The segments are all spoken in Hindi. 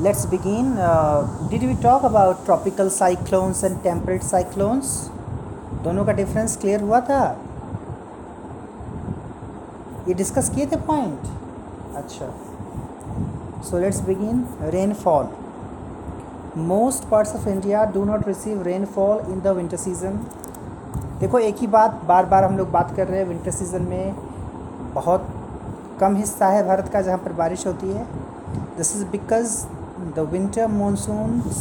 let's begin. Uh, did we talk about tropical cyclones and temperate cyclones? दोनों का डिफरेंस क्लियर हुआ था? ये डिस्कस किए थे पॉइंट अच्छा। So let's begin rainfall most parts of India do not receive rainfall in the winter season देखो एक ही बात बार बार हम लोग बात कर रहे हैं विंटर सीज़न में बहुत कम हिस्सा है भारत का जहाँ पर बारिश होती है। This is because winter monsoons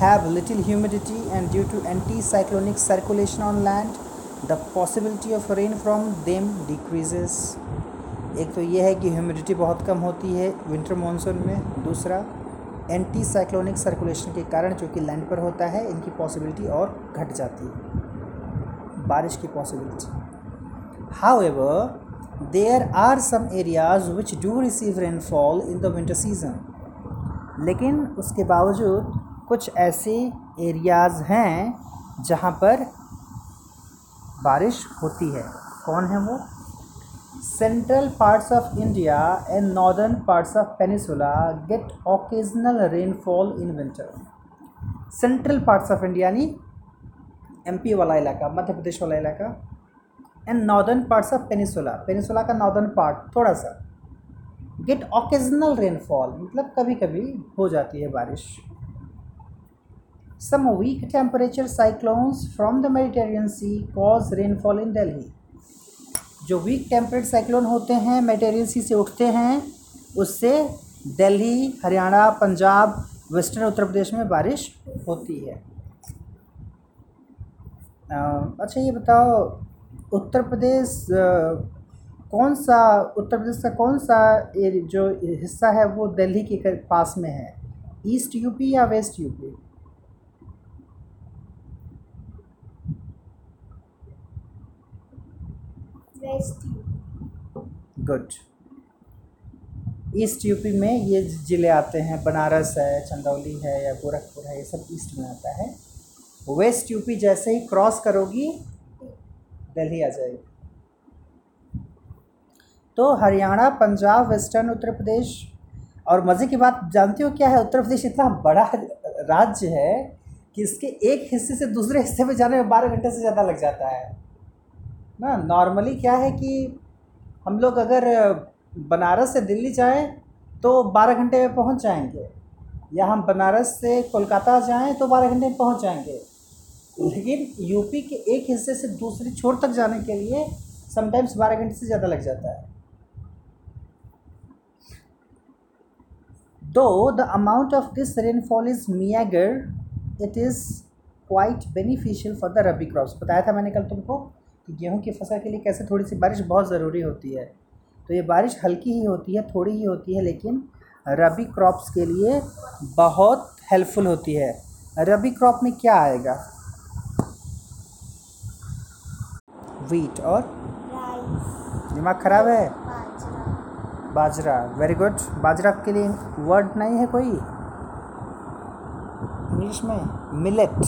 have little humidity and due to anti cyclonic circulation on land the possibility of rain from them decreases एक तो ये है कि ह्यूमिडिटी बहुत कम होती है विंटर मानसून में। दूसरा एंटी साइक्लोनिक सर्कुलेशन के कारण जो कि लैंड पर होता है, इनकी पॉसिबिलिटी और घट जाती है। बारिश की possibility however there are some areas which do receive rainfall in the winter season लेकिन उसके बावजूद कुछ ऐसे एरियाज़ हैं जहाँ पर बारिश होती है। कौन है वो? Central parts of India and northern parts of peninsula get occasional rainfall in winter central parts of India यानी एमपी वाला इलाका, मध्य प्रदेश वाला इलाका and northern parts of peninsula peninsula का नॉर्दर्न पार्ट थोड़ा सा। गेट ओकेजनल रेनफॉल मतलब कभी कभी हो जाती है बारिश। Some weak temperature cyclones from the Mediterranean sea cause rainfall in Delhi जो वीक टेम्परेट साइक्लोन होते हैं मेडिटेरियन सी से उठते हैं, उससे दिल्ली हरियाणा पंजाब वेस्टर्न उत्तर प्रदेश में बारिश होती है। अच्छा ये बताओ उत्तर प्रदेश कौन सा उत्तर प्रदेश का कौन सा जो हिस्सा है वो दिल्ली के पास में है? East UP or west UP. Good. East UP में ये ज़िले आते हैं बनारस है चंदौली है या गोरखपुर है ये सब ईस्ट में आता है। वेस्ट यूपी जैसे ही क्रॉस करोगी दिल्ली आ जाएगी। तो हरियाणा, पंजाब, वेस्टर्न, उत्तर प्रदेश और मज़े की बात, जानती हो क्या है? उत्तर प्रदेश इतना बड़ा राज्य है कि इसके एक हिस्से से दूसरे हिस्से में जाने में बारह घंटे से ज़्यादा लग जाता है। ना नॉर्मली क्या है कि हम लोग अगर बनारस से दिल्ली जाएँ तो बारह घंटे में पहुँच जाएँगे। या हम बनारस से कोलकाता जाएँ तो बारह घंटे में पहुँच जाएँगे। लेकिन यूपी के एक हिस्से से दूसरे छोर तक जाने के लिए समटाइम्स बारह घंटे से ज़्यादा लग जाता है। Though the amount of this rainfall is meagre it is quite beneficial for the rabi crops बताया था मैंने कल तुमको कि गेहूँ की फ़सल के लिए कैसे थोड़ी सी बारिश बहुत ज़रूरी होती है। तो ये बारिश हल्की ही होती है, थोड़ी ही होती है, लेकिन रबी क्रॉप्स के लिए बहुत हेल्पफुल होती है। रबी क्रॉप में क्या आएगा? वीट और दिमाग ख़राब है? बाजरा वेरी गुड बाजरा के लिए वर्ड नहीं है कोई? इंग्लिश में millet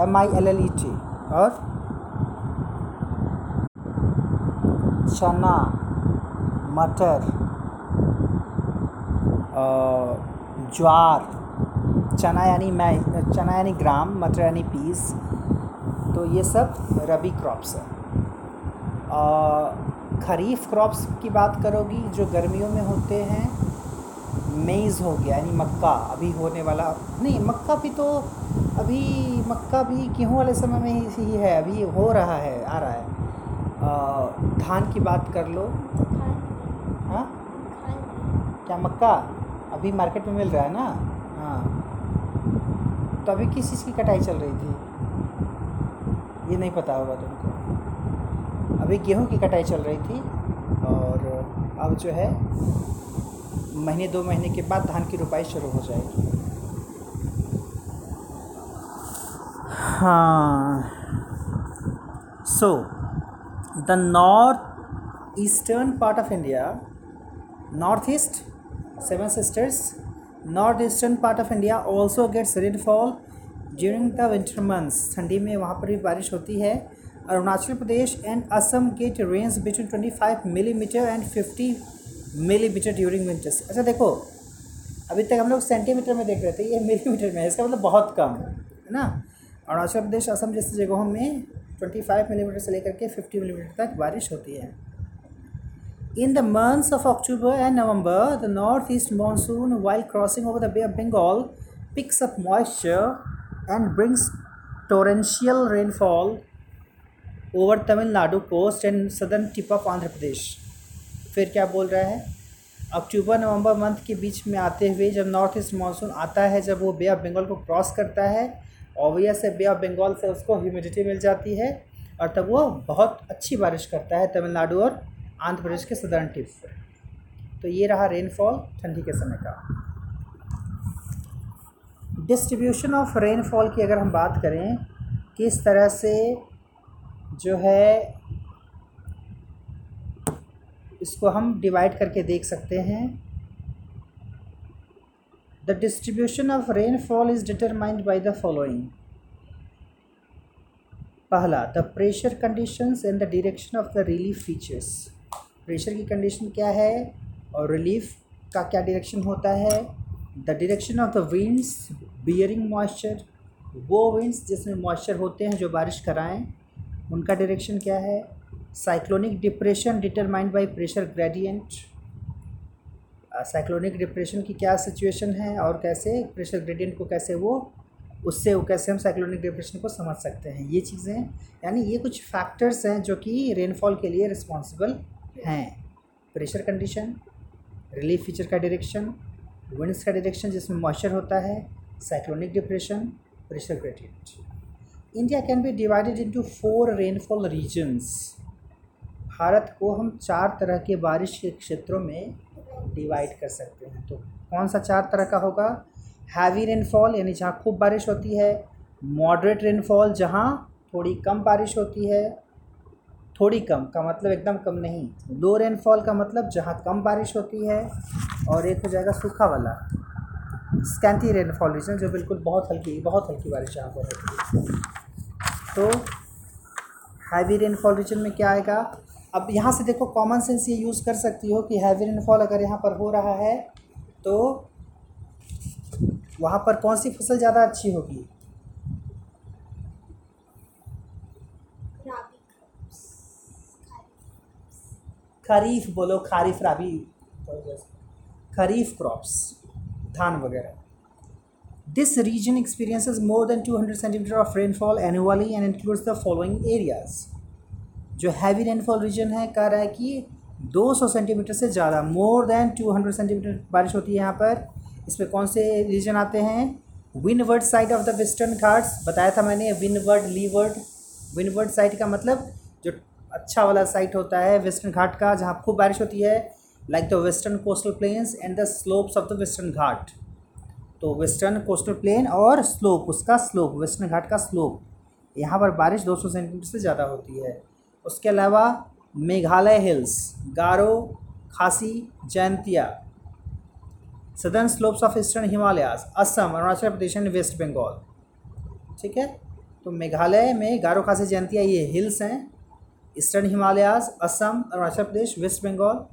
M I L L E T और चना, मटर ज्वार, चना यानी मै, चना यानी ग्राम, मटर यानी पीस तो ये सब रबी क्रॉप्स हैं। ख़रीफ क्रॉप्स की बात करोगी, जो गर्मियों में होते हैं मेज़ हो गया, यानी मक्का अभी होने वाला, नहीं, मक्का भी तो अभी, मक्का भी गेहूँ वाले समय में ही है, अभी हो रहा है, आ रहा है। धान की बात कर लो। हाँ? क्या मक्का? अभी मार्केट में मिल रहा है ना? हाँ। तो अभी किस चीज़ की कटाई चल रही थी? ये नहीं पता होगा तुमको। अभी गेहूँ की कटाई चल रही थी और अब जो है, महीने दो महीने के बाद धान की रुपाई शुरू हो जाएगी। हाँ। So the north eastern part of India north east seven sisters north eastern part of India also gets rainfall during the winter months ठंडी में वहाँ पर भी बारिश होती है। Arunachal Pradesh and Assam get range between twenty five millimetre and fifty millimetre during winters अच्छा देखो अभी तक हम लोग सेंटीमीटर में देख रहे थे ये मिलीमीटर में है इसका मतलब बहुत कम है ना? अरुणाचल प्रदेश असम जैसी जगहों में 25 मिलीमीटर से लेकर के 50 मिलीमीटर तक बारिश होती है। In the months of October and November, the northeast monsoon, while crossing over the Bay of Bengal, picks up moisture and brings torrential rainfall over Tamil Nadu coast and southern tip tip Andhra Pradesh. फिर क्या बोल रहा है? अक्टूबर, नवंबर मंथ के बीच में आते हुए जब नॉर्थ ईस्ट मानसून आता है, जब वो बे ऑफ़ बंगाल को क्रॉस करता है ऑबियस है बे ऑफ़ बंगाल से उसको ह्यूमिडिटी मिल जाती है और तब वो बहुत अच्छी बारिश करता है तमिलनाडु और आंध्र प्रदेश के सदर्न टिप पर तो ये रहा रेनफॉल ठंडी के समय का। डिस्ट्रीब्यूशन ऑफ़ रेनफॉल की अगर हम बात करें, किस तरह से जो है, इसको हम डिवाइड करके देख सकते हैं। The distribution of rainfall is determined by the following पहला the pressure conditions and the direction of the relief features pressure की कंडीशन क्या है और रिलीफ का क्या डायरेक्शन होता है? The direction of the winds bearing moisture वो विंड्स जिसमें मॉइस्चर होते हैं जो बारिश कराएँ उनका डायरेक्शन क्या है? Cyclonic depression determined by pressure gradient cyclonic depression की क्या सिचुएशन है और कैसे प्रेशर ग्रेडियंट को कैसे वो, उससे वो कैसे हम साइक्लोनिक डिप्रेशन को समझ सकते हैं? ये चीज़ें, यानी ये कुछ फैक्टर्स हैं जो कि रेनफॉल के लिए रिस्पॉन्सिबल हैं। प्रेशर कंडीशन रिलीफ फीचर का डायरेक्शन विंड्स का डायरेक्शन जिसमें मॉइस्चर होता है cyclonic depression pressure gradient India can be divided into four rainfall regions Bharat को हम चार तरह के बारिश के क्षेत्रों में डिवाइड कर सकते हैं। तो कौन सा चार तरह का होगा? हैवी रेनफॉल यानी जहाँ खूब बारिश होती है। मॉडरेट रेनफॉल जहाँ थोड़ी कम बारिश होती है। थोड़ी कम, का मतलब एकदम कम नहीं। लो रेनफॉल का मतलब जहाँ कम बारिश होती है और एक हो जाएगा सूखा वाला। स्कैंटी रेनफॉल रीजन जो बिल्कुल बहुत हल्की बहुत हल्की बारिश यहाँ पर होती है। तो हैवी रेनफॉल रीजन में क्या आएगा? अब यहाँ से देखो कॉमन सेंस ये यूज़ कर सकती हो कि हैवी रेनफॉल अगर यहाँ पर हो रहा है तो वहाँ पर कौन सी फ़सल ज़्यादा अच्छी होगी? खरीफ बोलो, खारिफ, राबी। खरीफ क्रॉप्स धान वगैरह। This region experiences more than 200 centimetre of rainfall annually and includes the following areas जो हैवी रेनफॉल रीजन है, कह रहा है कि 200 सेंटीमीटर से ज़्यादा मोर देन 200 सेंटीमीटर बारिश होती है यहाँ पर। इसमें कौन से रीजन आते हैं? Windward side of the western Ghats बताया था मैंने विनवर्ड लीवर्ड विनवर्ड साइड का मतलब जो अच्छा वाला साइट होता है वेस्टर्न घाट का, जहाँ खूब बारिश होती है like the western coastal plains and the slopes of the western Ghat तो वेस्टर्न कोस्टल प्लेन और स्लोप, उसका स्लोप, वेस्टर्न घाट का स्लोप। यहाँ पर बारिश 200 सेंटीमीटर से ज़्यादा होती है। उसके अलावा Meghalaya hills, Garo, Khasi, Jaintia, southern slopes of eastern Himalayas Assam, Arunachal Pradesh and West Bengal. ठीक है? तो मेघालय में गारो, खासी, जयंतिया ये हिल्स हैं। ईस्टर्न हिमालयाज असम, अरुणाचल प्रदेश, वेस्ट बंगाल,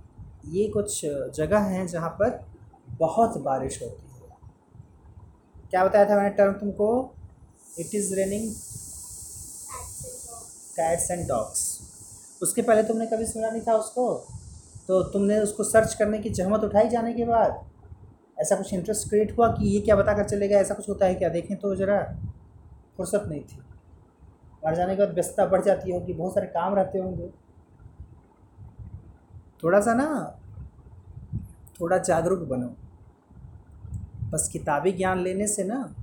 ये कुछ जगह हैं जहाँ पर बहुत बारिश होती है। क्या बताया था मैंने टर्म तुमको? It is raining cats and dogs उसके पहले तुमने कभी सुना नहीं था उसको? तो तुमने उसको सर्च करने की जहमत उठाई जाने के बाद? ऐसा कुछ इंटरेस्ट क्रिएट हुआ कि ये क्या बता कर चलेगा ऐसा कुछ होता है क्या? देखें तो ज़रा। फुर्सत नहीं थी। बाहर जाने के बाद व्यस्तता बढ़ जाती होगी। बहुत सारे काम रहते होंगे। थोड़ा सा ना, थोड़ा जागरूक बनो। बस किताबी ज्ञान लेने से ना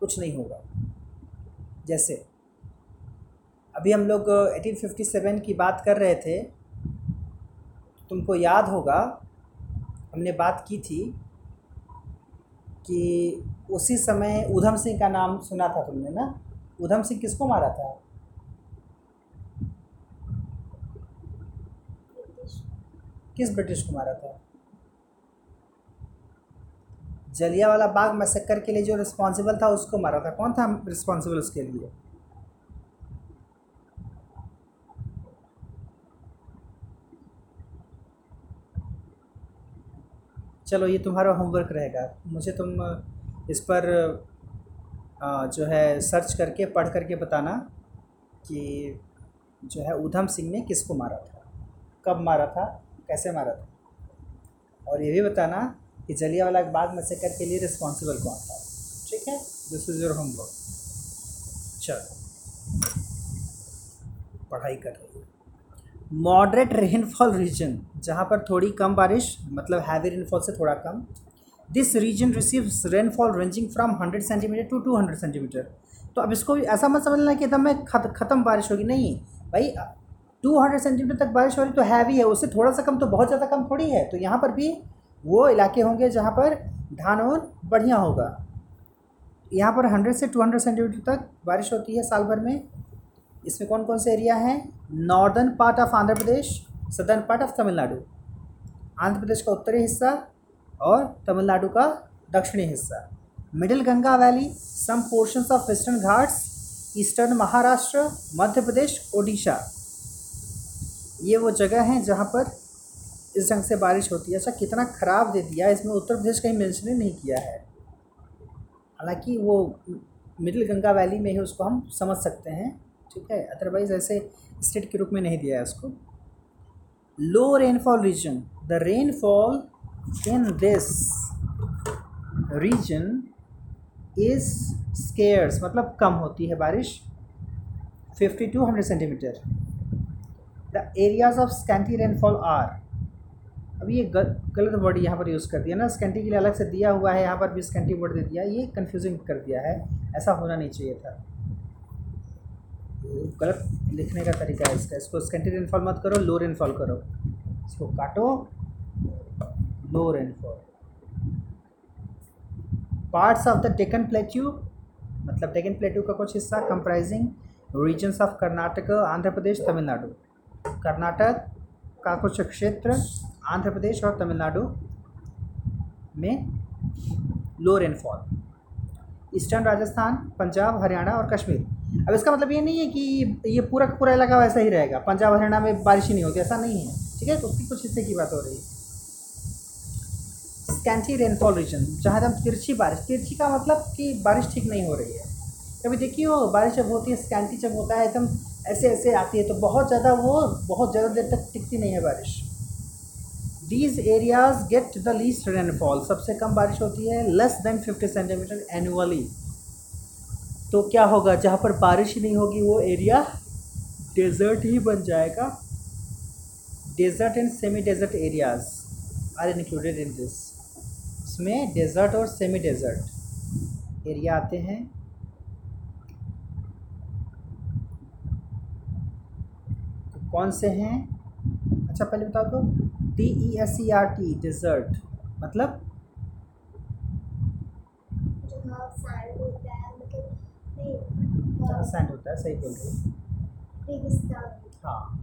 कुछ नहीं होगा। जैसे, अभी हम लोग 1857 की बात कर रहे थे, तुमको याद होगा, हमने बात की थी कि उसी समय उधम सिंह का नाम सुना था तुमने ना? उधम सिंह किसको मारा था? किस ब्रिटिश को मारा था? जलियावाला बाग मैसेकर के लिए जो रिस्पॉन्सिबल था, उसको मारा था। कौन था रिस्पॉन्सिबल उसके लिए? चलो, ये तुम्हारा होमवर्क रहेगा। मुझे तुम इस पर जो है सर्च करके, पढ़ करके बताना कि जो है उधम सिंह ने किसको मारा था? कब मारा था? कैसे मारा था? और ये भी बताना कि जलियांवाला बाग मैसेकर के लिए रिस्पॉन्सिबल कौन था? ठीक है? दिस इज़ योर होमवर्क चलो। पढ़ाई कर रही मॉडरेट रेनफॉल रीजन जहाँ पर थोड़ी कम बारिश मतलब हैवी रेनफॉल से थोड़ा कम। This region receives rainfall ranging from hundred centimetre to two hundred centimetre तो अब इसको ऐसा मत समझना कि एकदम में खत, ख़त्म बारिश होगी। नहीं भाई टू हंड्रेड सेंटीमीटर तक बारिश हो रही तो हैवी है उससे थोड़ा सा कम तो बहुत ज़्यादा कम थोड़ी है। तो यहाँ पर भी वो इलाके होंगे जहाँ पर धान वन बढ़िया होगा। यहाँ पर हंड्रेड से टू हंड्रेड सेंटीमीटर तक बारिश होती है साल भर में। इसमें कौन कौन से एरिया हैं? Northern part of Andhra Pradesh southern part of Tamil Nadu Andhra Pradesh का उत्तरी हिस्सा और तमिलनाडु का दक्षिणी हिस्सा। Middle Ganga valley some portions of western Ghats eastern Maharashtra Madhya Pradesh Odisha ये वो जगह हैं जहाँ पर इस ढंग से बारिश होती है, ऐसा कितना ख़राब दे दिया इसमें उत्तर प्रदेश कहीं मेंशन ही नहीं किया है। हालाँकि वो मिडिल गंगा वैली में ही उसको हम समझ सकते हैं, ठीक है? अदरवाइज़ ऐसे स्टेट के रूप में नहीं दिया है उसको। Low rainfall region the rainfall in this region is scarce मतलब कम होती है बारिश 50 to 100 centimetre the areas of scanty rainfall are अभी ये गल- गलत वर्ड यहाँ पर यूज़ कर दिया ना स्कैंटी के लिए अलग से दिया हुआ है, यहाँ पर भी स्कैंटी वर्ड दे दिया, ये कन्फ्यूजिंग कर दिया है, ऐसा होना नहीं चाहिए था। गलत लिखने का तरीका है इसका, इसको स्कैंटी रेनफॉल मत करो लो रेनफॉल करो। इसको काटो low rainfall parts of the Deccan plateau मतलब टेकन प्लेट्यू का कुछ हिस्सा comprising regions of Karnataka Andhra Pradesh Tamil Nadu Karnataka का कुछ क्षेत्र आंध्र प्रदेश और तमिलनाडु में low rainfall eastern Rajasthan Punjab Haryana और कश्मीर अब इसका मतलब ये नहीं है कि ये पूरा पूरा इलाका वैसा ही रहेगा। पंजाब हरियाणा में बारिश ही नहीं होती ऐसा नहीं है। ठीक है? तो उसकी कुछ हिस्से की बात हो रही है। स्कैंटी रेनफॉल रीजन जहाँ एकदम तिरछी बारिश, तिरछी का मतलब कि बारिश ठीक नहीं हो रही है। कभी देखिए हो, बारिश जब होती है स्कैंटी जब होता है, एकदम ऐसे ऐसे आती है तो बहुत ज़्यादा वो, बहुत ज़्यादा देर तक टिकती नहीं है बारिश। These areas get the least rainfall सबसे कम बारिश होती है less than fifty centimetre annually तो क्या होगा? जहाँ पर बारिश नहीं होगी, वो एरिया डेजर्ट ही बन जाएगा. Desert and semi desert areas are included in this इसमें डेजर्ट और सेमी डेजर्ट एरिया आते हैं. तो कौन से हैं? अच्छा पहले बता दो D E S C R T desert मतलब? सैंड होता है नहीं जहाँ सैंड होता है सही बोल रही हो। हाँ।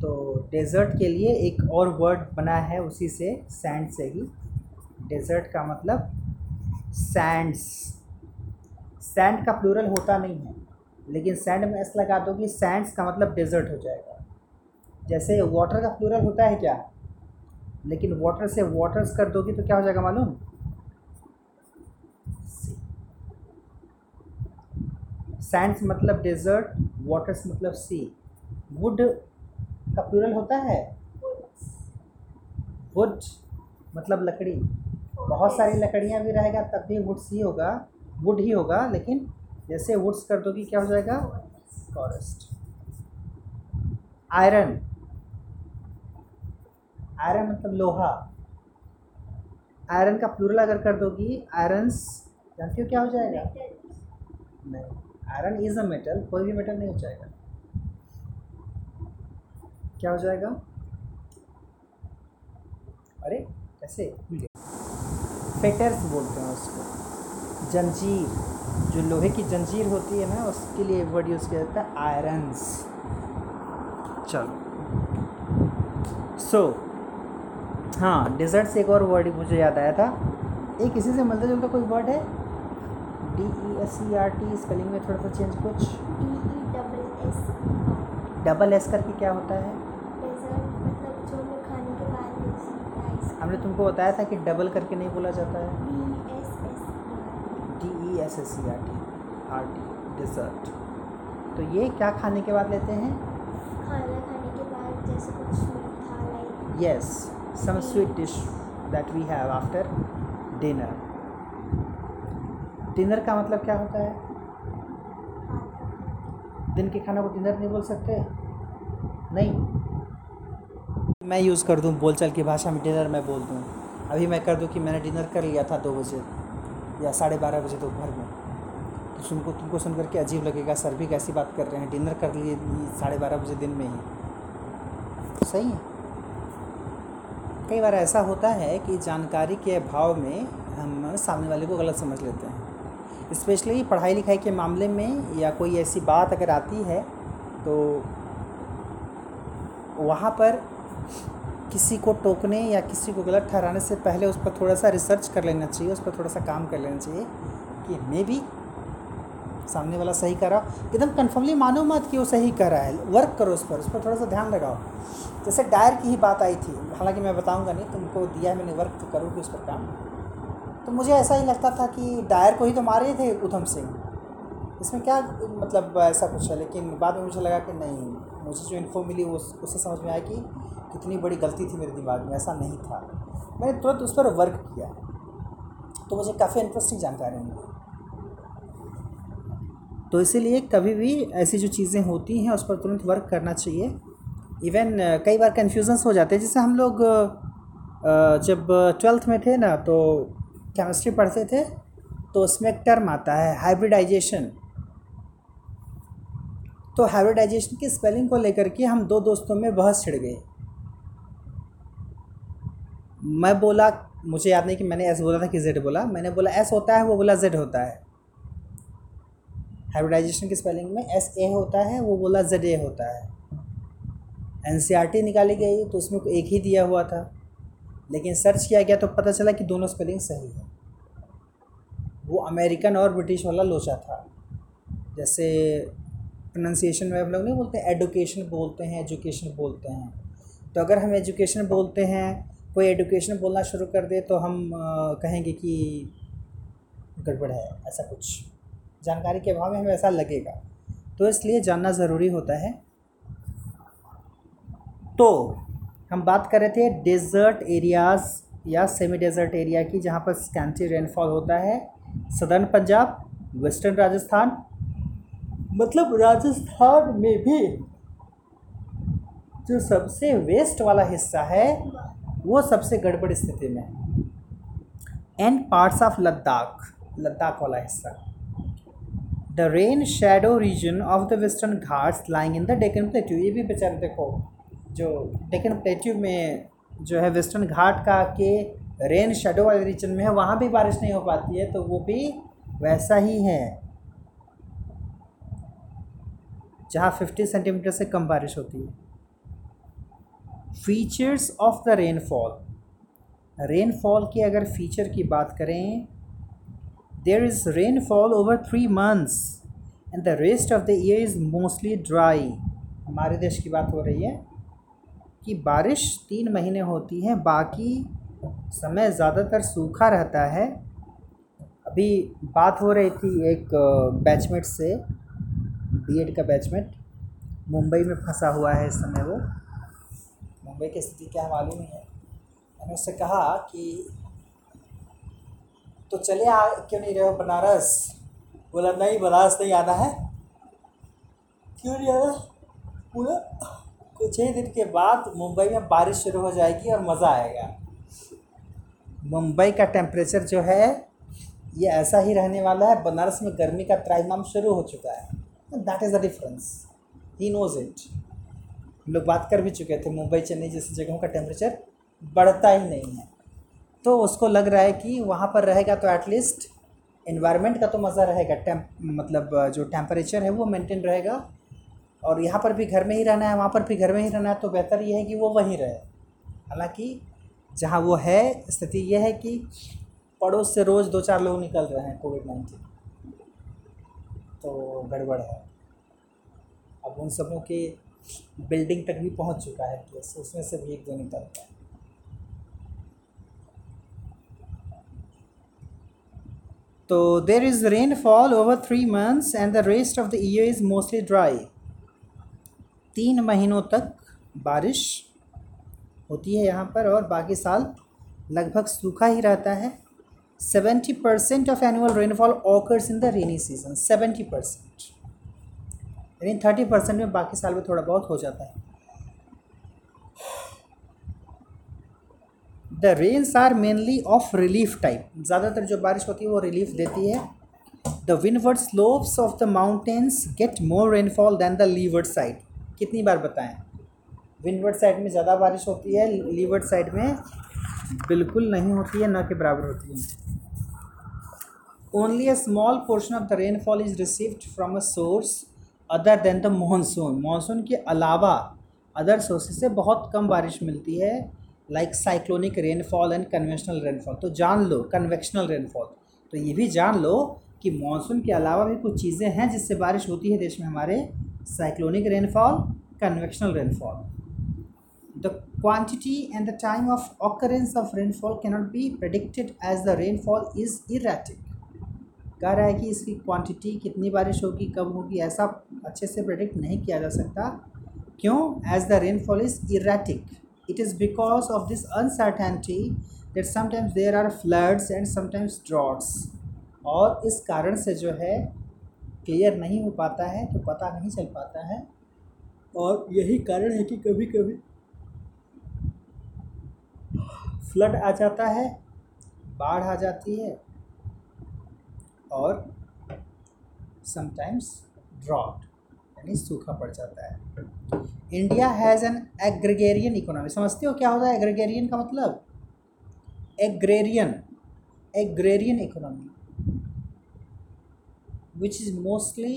तो डेजर्ट के लिए एक और वर्ड बना है उसी से सैंड से ही। डेजर्ट का मतलब सैंड्स सैंड का प्लूरल होता नहीं है लेकिन सैंड में ऐसा लगा दो कि सैंड्स का मतलब डेजर्ट हो जाएगा। जैसे वाटर का प्लूरल होता है क्या? लेकिन वाटर से वाटर्स कर दोगी तो क्या हो जाएगा मालूम? सैंड्स मतलब डेजर्ट वाटर्स मतलब सी वुड का प्लूरल होता है? वुड मतलब लकड़ी. बहुत सारी लकड़ियाँ भी रहेगा, तब भी वुड्स ही होगा. वुड ही होगा, लेकिन जैसे वुड्स कर दोगी, क्या हो जाएगा? फॉरेस्ट आयरन आयरन मतलब लोहा। आयरन का प्लूरल अगर कर दोगी आयरन्स जानती हो क्या हो जाएगा? नहीं। आयरन इज़ अ मेटल कोई भी मेटल नहीं हो जाएगा। क्या हो जाएगा? अरे कैसे फेटर्स बोलते हैं उसको। जंजीर। जो लोहे की जंजीर होती है ना, उसके लिए वर्ड यूज़ किया जाता है आयरन्स चलो। सो हाँ डेजर्ट से एक और वर्ड मुझे याद आया था। एक इसी से मिलता जुलता कोई वर्ड है D E S C R T spelling में थोड़ा सा चेंज कुछ डबल एस करके क्या होता है? मतलब जो हमें खाने के बाद मिलता हमने तुमको बताया था कि डबल करके नहीं बोला जाता है। D E S S C R T R T dessert तो ये क्या खाने के बाद लेते हैं? खाना खाने के बाद जैसे कुछ मीठा like yes some sweet dish that we have after dinner. Dinner का मतलब क्या होता है? दिन के खाना को डिनर नहीं बोल सकते? नहीं। मैं यूज़ कर दूँ बोलचाल की भाषा में डिनर मैं बोल दूँ। अभी मैं कर दूँ कि मैंने डिनर कर लिया था दो बजे या साढ़े बारह बजे दोपहर में। तो तुमको तुमको सुन करके अजीब लगेगा, सर भी कैसी बात कर रहे हैं। डिनर कर लिए साढ़े बारह बजे दिन में ही। सही है? कई बार ऐसा होता है कि जानकारी के अभाव में हम सामने वाले को गलत समझ लेते हैं। स्पेशली पढ़ाई लिखाई के मामले में या कोई ऐसी बात अगर आती है तो वहाँ पर किसी को टोकने या किसी को गलत ठहराने से पहले उस पर थोड़ा सा रिसर्च कर लेना चाहिए, उस पर थोड़ा सा काम कर लेना चाहिए कि मे भी सामने वाला सही कर। रहा एकदम कन्फर्मली मानो मत कि वो सही कर रहा है। वर्क करो उस पर उस पर थोड़ा सा ध्यान लगाओ। जैसे डायर की ही बात आई थी, हालाँकि मैं बताऊँगा नहीं, तुमको दिया है मैंने वर्क तो करोगे उस पर काम। तो मुझे ऐसा ही लगता था कि डायर को ही तो मारे थे उधम सिंह। इसमें क्या मतलब ऐसा कुछ है? लेकिन बाद में मुझे लगा कि नहीं, मुझे जो इन्फो मिली वो उससे समझ में आया कि कितनी बड़ी गलती थी मेरे दिमाग में, ऐसा नहीं था। मैंने तुरंत उस पर वर्क किया। तो मुझे काफ़ी इंटरेस्टिंग जानकारी मिली। तो इसीलिए कभी भी ऐसी जो चीज़ें होती हैं, उस पर तुरंत वर्क करना चाहिए। इवन कई बार कन्फ्यूजन्स हो जाते हैं। जैसे हम लोग जब ट्वेल्थ में थे ना तो केमिस्ट्री पढ़ते थे तो उसमें एक टर्म आता है हाइब्रिडाइजेशन तो हाइब्रिडाइजेशन की स्पेलिंग को लेकर के हम दो दोस्तों में बहस छिड़ गई मैं बोला, मुझे याद नहीं कि मैंने एस बोला था कि जेड बोला। मैंने बोला एस होता है, वो बोला जेड होता है। हाइब्रिडाइजेशन की स्पेलिंग में एस ए होता है, वो बोला जेड ए होता है। एन सी आर टी निकाली गई तो उसमें एक ही दिया हुआ था। लेकिन सर्च किया गया तो पता चला कि दोनों स्पेलिंग सही है। वो अमेरिकन और ब्रिटिश वाला लोचा था। जैसे प्रोनाउंसिएशन में हम लोग नहीं बोलते एडुकेशन बोलते हैं एजुकेशन बोलते हैं। तो अगर हम एजुकेशन बोलते हैं, कोई एडुकेशन बोलना शुरू कर दे तो हम कहेंगे कि गड़बड़ है, ऐसा कुछ। जानकारी के अभाव में हमें ऐसा लगेगा। तो इसलिए जानना ज़रूरी होता है। तो हम बात कर रहे थे डेजर्ट एरियाज़ या सेमी डेजर्ट एरिया की, जहाँ पर स्कैंटी रेनफॉल होता है। सदर्न पंजाब वेस्टर्न राजस्थान मतलब राजस्थान में भी जो सबसे वेस्ट वाला हिस्सा है, वो सबसे गड़बड़ स्थिति में and parts of Ladakh Ladakh वाला हिस्सा। The rain shadow region of the western Ghats lying in the Deccan plateau ये भी बेचारे देखो, जो डेकन प्लेट्यू में जो है वेस्टर्न घाट का के रेन शेडो वाले रीजन में है, वहाँ भी बारिश नहीं हो पाती है तो वो भी वैसा ही है। जहाँ 50 सेंटीमीटर से कम बारिश होती है। Features of the rainfall rainfall की अगर फीचर की बात करें there is rainfall over three months and the rest of the year is mostly dry हमारे देश की बात हो रही है कि बारिश तीन महीने होती है, बाकी समय ज़्यादातर सूखा रहता है। अभी बात हो रही थी एक बैचमेट से बीएड का बैचमेट मुंबई में फंसा हुआ है इस समय वो। मुंबई की स्थिति क्या मालूम है। मैंने उससे कहा कि तो चले आ, क्यों नहीं रहे हो बनारस? बोला, नहीं, बनारस नहीं आना है। क्यों नहीं आना? बोला, कुछ ही दिन के बाद मुंबई में बारिश शुरू हो जाएगी और मज़ा आएगा। मुंबई का टेम्परेचर जो है, ये ऐसा ही रहने वाला है। बनारस में गर्मी का त्राइमाम शुरू हो चुका है। That is the difference he knows it हम लोग बात कर भी चुके थे, मुंबई, चेन्नई जैसी जगहों का टेम्परेचर बढ़ता ही नहीं है। तो उसको लग रहा है कि वहाँ पर रहेगा तो एटलीस्ट इन्वायरमेंट का तो मज़ा रहेगा टेम्प मतलब जो टेम्परेचर है वो मेंटेन रहेगा। और यहाँ पर भी घर में ही रहना है, वहाँ पर भी घर में ही रहना है तो बेहतर ये है कि वो वहीं रहे। हालाँकि जहाँ वो है, स्थिति ये है कि पड़ोस से रोज़ दो चार लोग निकल रहे हैं कोविड नाइन्टीन तो गड़बड़ है। अब उन सबों के बिल्डिंग तक भी पहुँच चुका है केस उसमें से भी एक दो निकल गया तो there is rainfall over three months and the rest of the year is mostly dry तीन महीनों तक बारिश होती है यहाँ पर और बाकी साल लगभग सूखा ही रहता है। Seventy percent of annual rainfall occurs in the rainy season seventy percent यानी थर्टी परसेंट में बाकी साल में थोड़ा बहुत हो जाता है। The rains are mainly of relief type ज़्यादातर जो बारिश होती है, वो रिलीफ देती है। The windward slopes of the mountains get more rainfall than the leeward side कितनी बार बताएँ? विनवर्ड साइड में ज़्यादा बारिश होती है लीवर्ड साइड में बिल्कुल नहीं होती है, न के बराबर होती है। Only a small portion of the rainfall is received from a source other than the monsoon monsoon के अलावा अदर सोर्सेज से बहुत कम बारिश मिलती है। Like cyclonic rainfall and conventional rainfall तो जान लो कन्वेक्शनल रेनफॉल तो ये भी जान लो कि मानसून के अलावा भी कुछ चीज़ें हैं जिससे बारिश होती है देश में हमारे cyclonic rainfall convectional rainfall the quantity and the time of occurrence of rainfall cannot be predicted as the rainfall is erratic कह रहा है कि इसकी क्वांटिटी कितनी बारिश होगी, कब होगी, ऐसा अच्छे से प्रेडिक्ट नहीं किया जा सकता. क्यों? As the rainfall is erratic it is because of this uncertainty that sometimes there are floods and sometimes droughts और इस कारण से जो है क्लियर नहीं हो पाता है तो पता नहीं चल पाता है और यही कारण है कि कभी कभी फ्लड आ जाता है बाढ़ आ जाती है और समटाइम्स ड्रॉट यानी सूखा पड़ जाता है। India has an agrarian economy समझते हो क्या होता है एग्रीगेरियन का मतलब? Agrarian agrarian economy which is mostly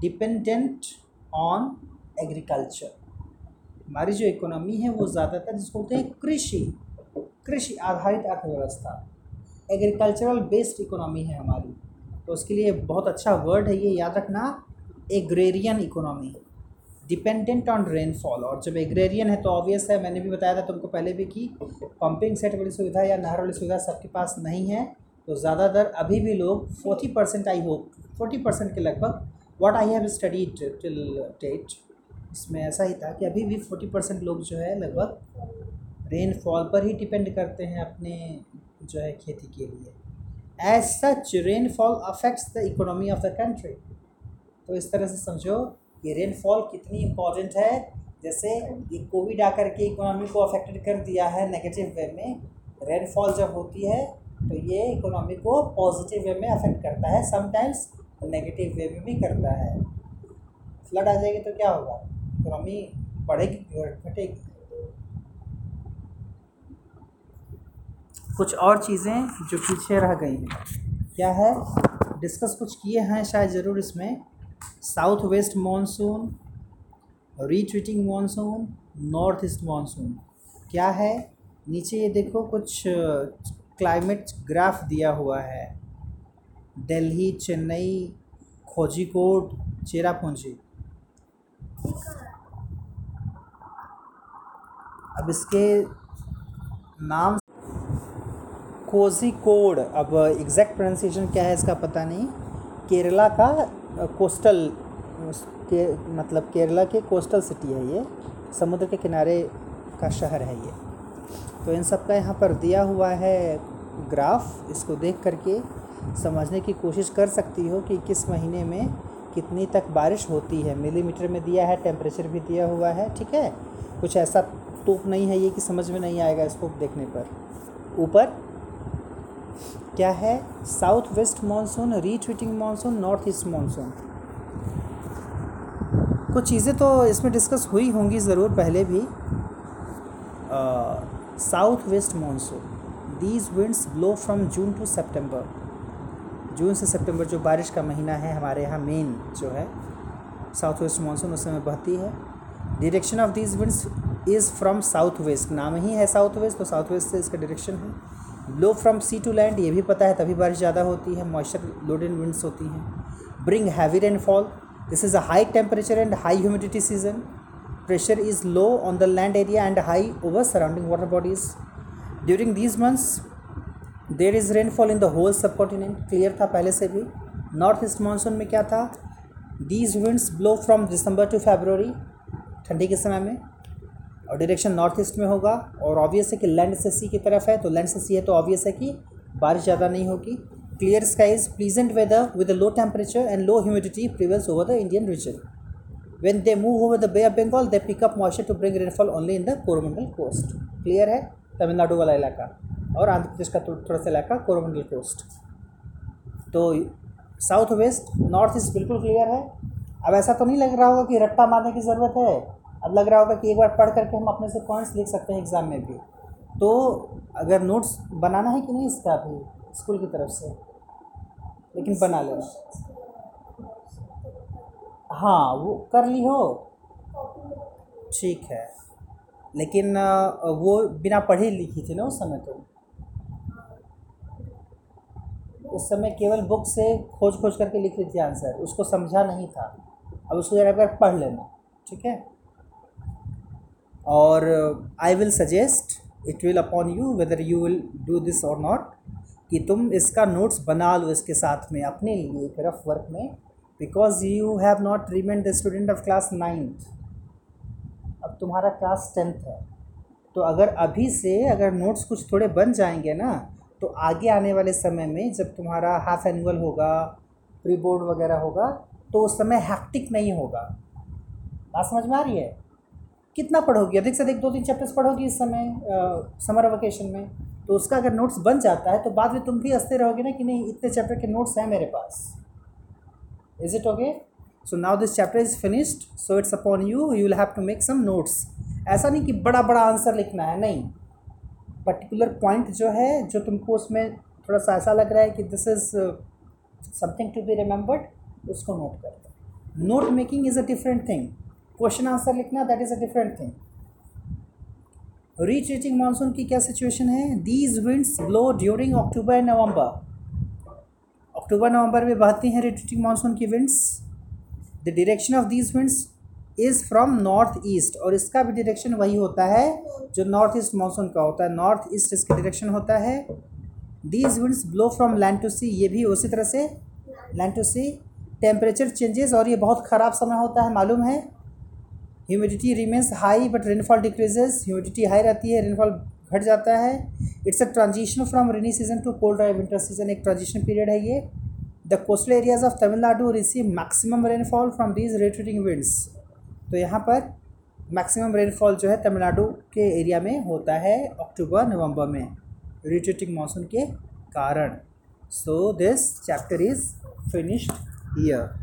dependent on agriculture हमारी जो इकोनॉमी है वो ज़्यादातर जिसको बोलते हैं कृषि कृषि आधारित अर्थव्यवस्था। एग्रीकल्चरल बेस्ड इकोनॉमी है हमारी। तो उसके लिए बहुत अच्छा वर्ड है ये, याद रखना। Agrarian economy dependent on rainfall और जब एग्रेरियन है तो ऑब्वियस है, मैंने भी बताया था तुमको पहले भी कि पंपिंग सेट वाली सुविधा या नहर वाली सुविधा सबके पास नहीं है। तो ज़्यादातर अभी भी लोग forty percent I hope forty percent के लगभग what I have study till date इसमें ऐसा ही था कि अभी भी फोर्टी परसेंट लोग जो है लगभग रेनफॉल पर ही डिपेंड करते हैं अपने जो है खेती के लिए। As such rainfall affects the economy of the country तो इस तरह से समझो, ये रेनफॉल कितनी इंपॉर्टेंट है। जैसे ये कोविड आकर के इकोनॉमी को अफेक्टेड कर दिया है नेगेटिव वे में रेनफॉल जब होती है तो ये इकोनॉमी को पॉजिटिव वे में अफेक्ट करता है समटाइम्स नेगेटिव वे में भी करता है। फ्लड आ जाएगी तो क्या होगा? इकोनॉमी बढ़ेगी, घटेगी। कुछ और चीज़ें जो पीछे रह गई हैं। क्या है? डिस्कस कुछ किए हैं शायद ज़रूर इसमें। South west monsoon retreating monsoon north east monsoon क्या है? नीचे ये देखो कुछ क्लाइमेट ग्राफ दिया हुआ है। दिल्ली, चेन्नई खोजीकोट चेरापूंजी। अब इसके नाम कोजिकोड अब एग्जैक्ट प्रोनाउंसिएशन क्या है इसका पता नहीं। केरला का कोस्टल, के मतलब केरला के कोस्टल सिटी है ये। समुद्र के किनारे का शहर है ये। तो इन सब का यहाँ पर दिया हुआ है ग्राफ। इसको देख करके समझने की कोशिश कर सकती हो कि किस महीने में कितनी तक बारिश होती है। मिलीमीटर में दिया है, टेम्परेचर भी दिया हुआ है, ठीक है? कुछ ऐसा तोप नहीं है ये कि समझ में नहीं आएगा इसको देखने पर। ऊपर क्या है? South west monsoon retreating monsoon north east monsoon कुछ चीज़ें तो इसमें डिस्कस हुई होंगी ज़रूर पहले भी। South west monsoon these winds blow from June to September जून से सितंबर जो बारिश का महीना है हमारे यहाँ मेन जो है साउथ वेस्ट मानसून उस समय बहती है। Direction of these winds is from south west नाम ही है साउथ वेस्ट तो साउथ वेस्ट से इसका डायरेक्शन है। Blow from sea to land ये भी पता है, तभी बारिश ज़्यादा होती है मॉइस्चर लोडेड विंड्स होती हैं। Bring heavy rainfall this is a high temperature and high humidity season pressure is low on the land area and high over surrounding water bodies. During these months there is rainfall in the whole subcontinent clear था पहले से भी। नॉर्थ ईस्ट मानसून में क्या था? These winds blow from December to February ठंडी के समय में। और डायरेक्शन नॉर्थ ईस्ट में होगा और ऑब्वियस है कि लैंड से सी की तरफ़ है तो लैंड से सी है तो ऑब्वियस है कि बारिश ज़्यादा नहीं होगी। Clear skies pleasant weather with low temperature and low humidity prevails over the Indian region when they move over the bay of bengal, they pick up moisture to rainfall only in the coromandel coast. Clear है? तमिलनाडु वाला इलाका और आंध्र प्रदेश का थोड़ा सा इलाका कोरोमंडल कोस्ट तो साउथ वेस्ट नॉर्थ ईस्ट बिल्कुल क्लियर है। अब ऐसा तो नहीं लग रहा होगा कि रट्टा मारने की ज़रूरत है। अब लग रहा होगा कि एक बार पढ़ करके हम अपने से पॉइंट्स लिख सकते हैं एग्ज़ाम में भी। तो अगर नोट्स बनाना है कि नहीं इसका भी स्कूल की तरफ़ से? लेकिन बना लेना। हाँ वो कर ली हो। ठीक है। लेकिन वो बिना पढ़े लिखी थी ना उस समय तो? उस समय केवल बुक से खोज खोज करके लिख रही थी आंसर उसको समझा नहीं था। अब उसको जरा पढ़ लेना। ठीक है? और I will suggest it will upon you whether you will do this or not कि तुम इसका नोट्स बना लो इसके साथ में, अपने लिए एक रफ वर्क में because you have not remind the student of class ninth अब तुम्हारा क्लास टेंथ है। तो अगर अभी से अगर नोट्स कुछ थोड़े बन जाएँगे ना तो आगे आने वाले समय में जब तुम्हारा हाफ़ एनुअल होगा प्री बोर्ड वगैरह होगा तो उस समय हैक्टिक नहीं होगा। बात समझ में आ रही है? कितना पढ़ोगी? अधिक से अधिक दो तीन चैप्टर्स पढ़ोगी इस समय समर वेकेशन में। तो उसका अगर नोट्स बन जाता है तो बाद में तुम भी हँसते रहोगे ना कि नहीं, इतने चैप्टर के नोट्स हैं मेरे पास। Is it okay? So now this chapter is finished so it's upon you you will have to make some notes ऐसा नहीं कि बड़ा बड़ा आंसर लिखना है, नहीं। पर्टिकुलर पॉइंट जो है, जो तुमको उसमें थोड़ा सा ऐसा लग रहा है कि this is something to be remembered उसको नोट कर note making is a different thing question answer लिखना that is a different thing retreating monsoon की क्या सिचुएशन है? These winds blow during October and November अक्टूबर नवंबर में बहती हैं रिट्रीटिंग मानसून की winds the direction of these winds is from north east और इसका भी डायरेक्शन वही होता है जो नॉर्थ ईस्ट मानसून का होता है। नॉर्थ ईस्ट इसका डायरेक्शन होता है। These winds blow from land to sea ये भी उसी तरह से land to sea temperature changes और ये बहुत ख़राब समय होता है, मालूम है? Humidity remains high but rainfall decreases humidity high रहती है रेनफॉल घट जाता है. It's a transition from rainy season to cold dry winter season एक ट्रांजिशन पीरियड है ये. The coastal areas of Tamil Nadu receive maximum rainfall from these retreating winds तो यहाँ पर मैक्सिमम रेनफॉल जो है तमिलनाडु के एरिया में होता है अक्टूबर नवंबर में रिट्रीटिंग मानसून के कारण. So this chapter is finished here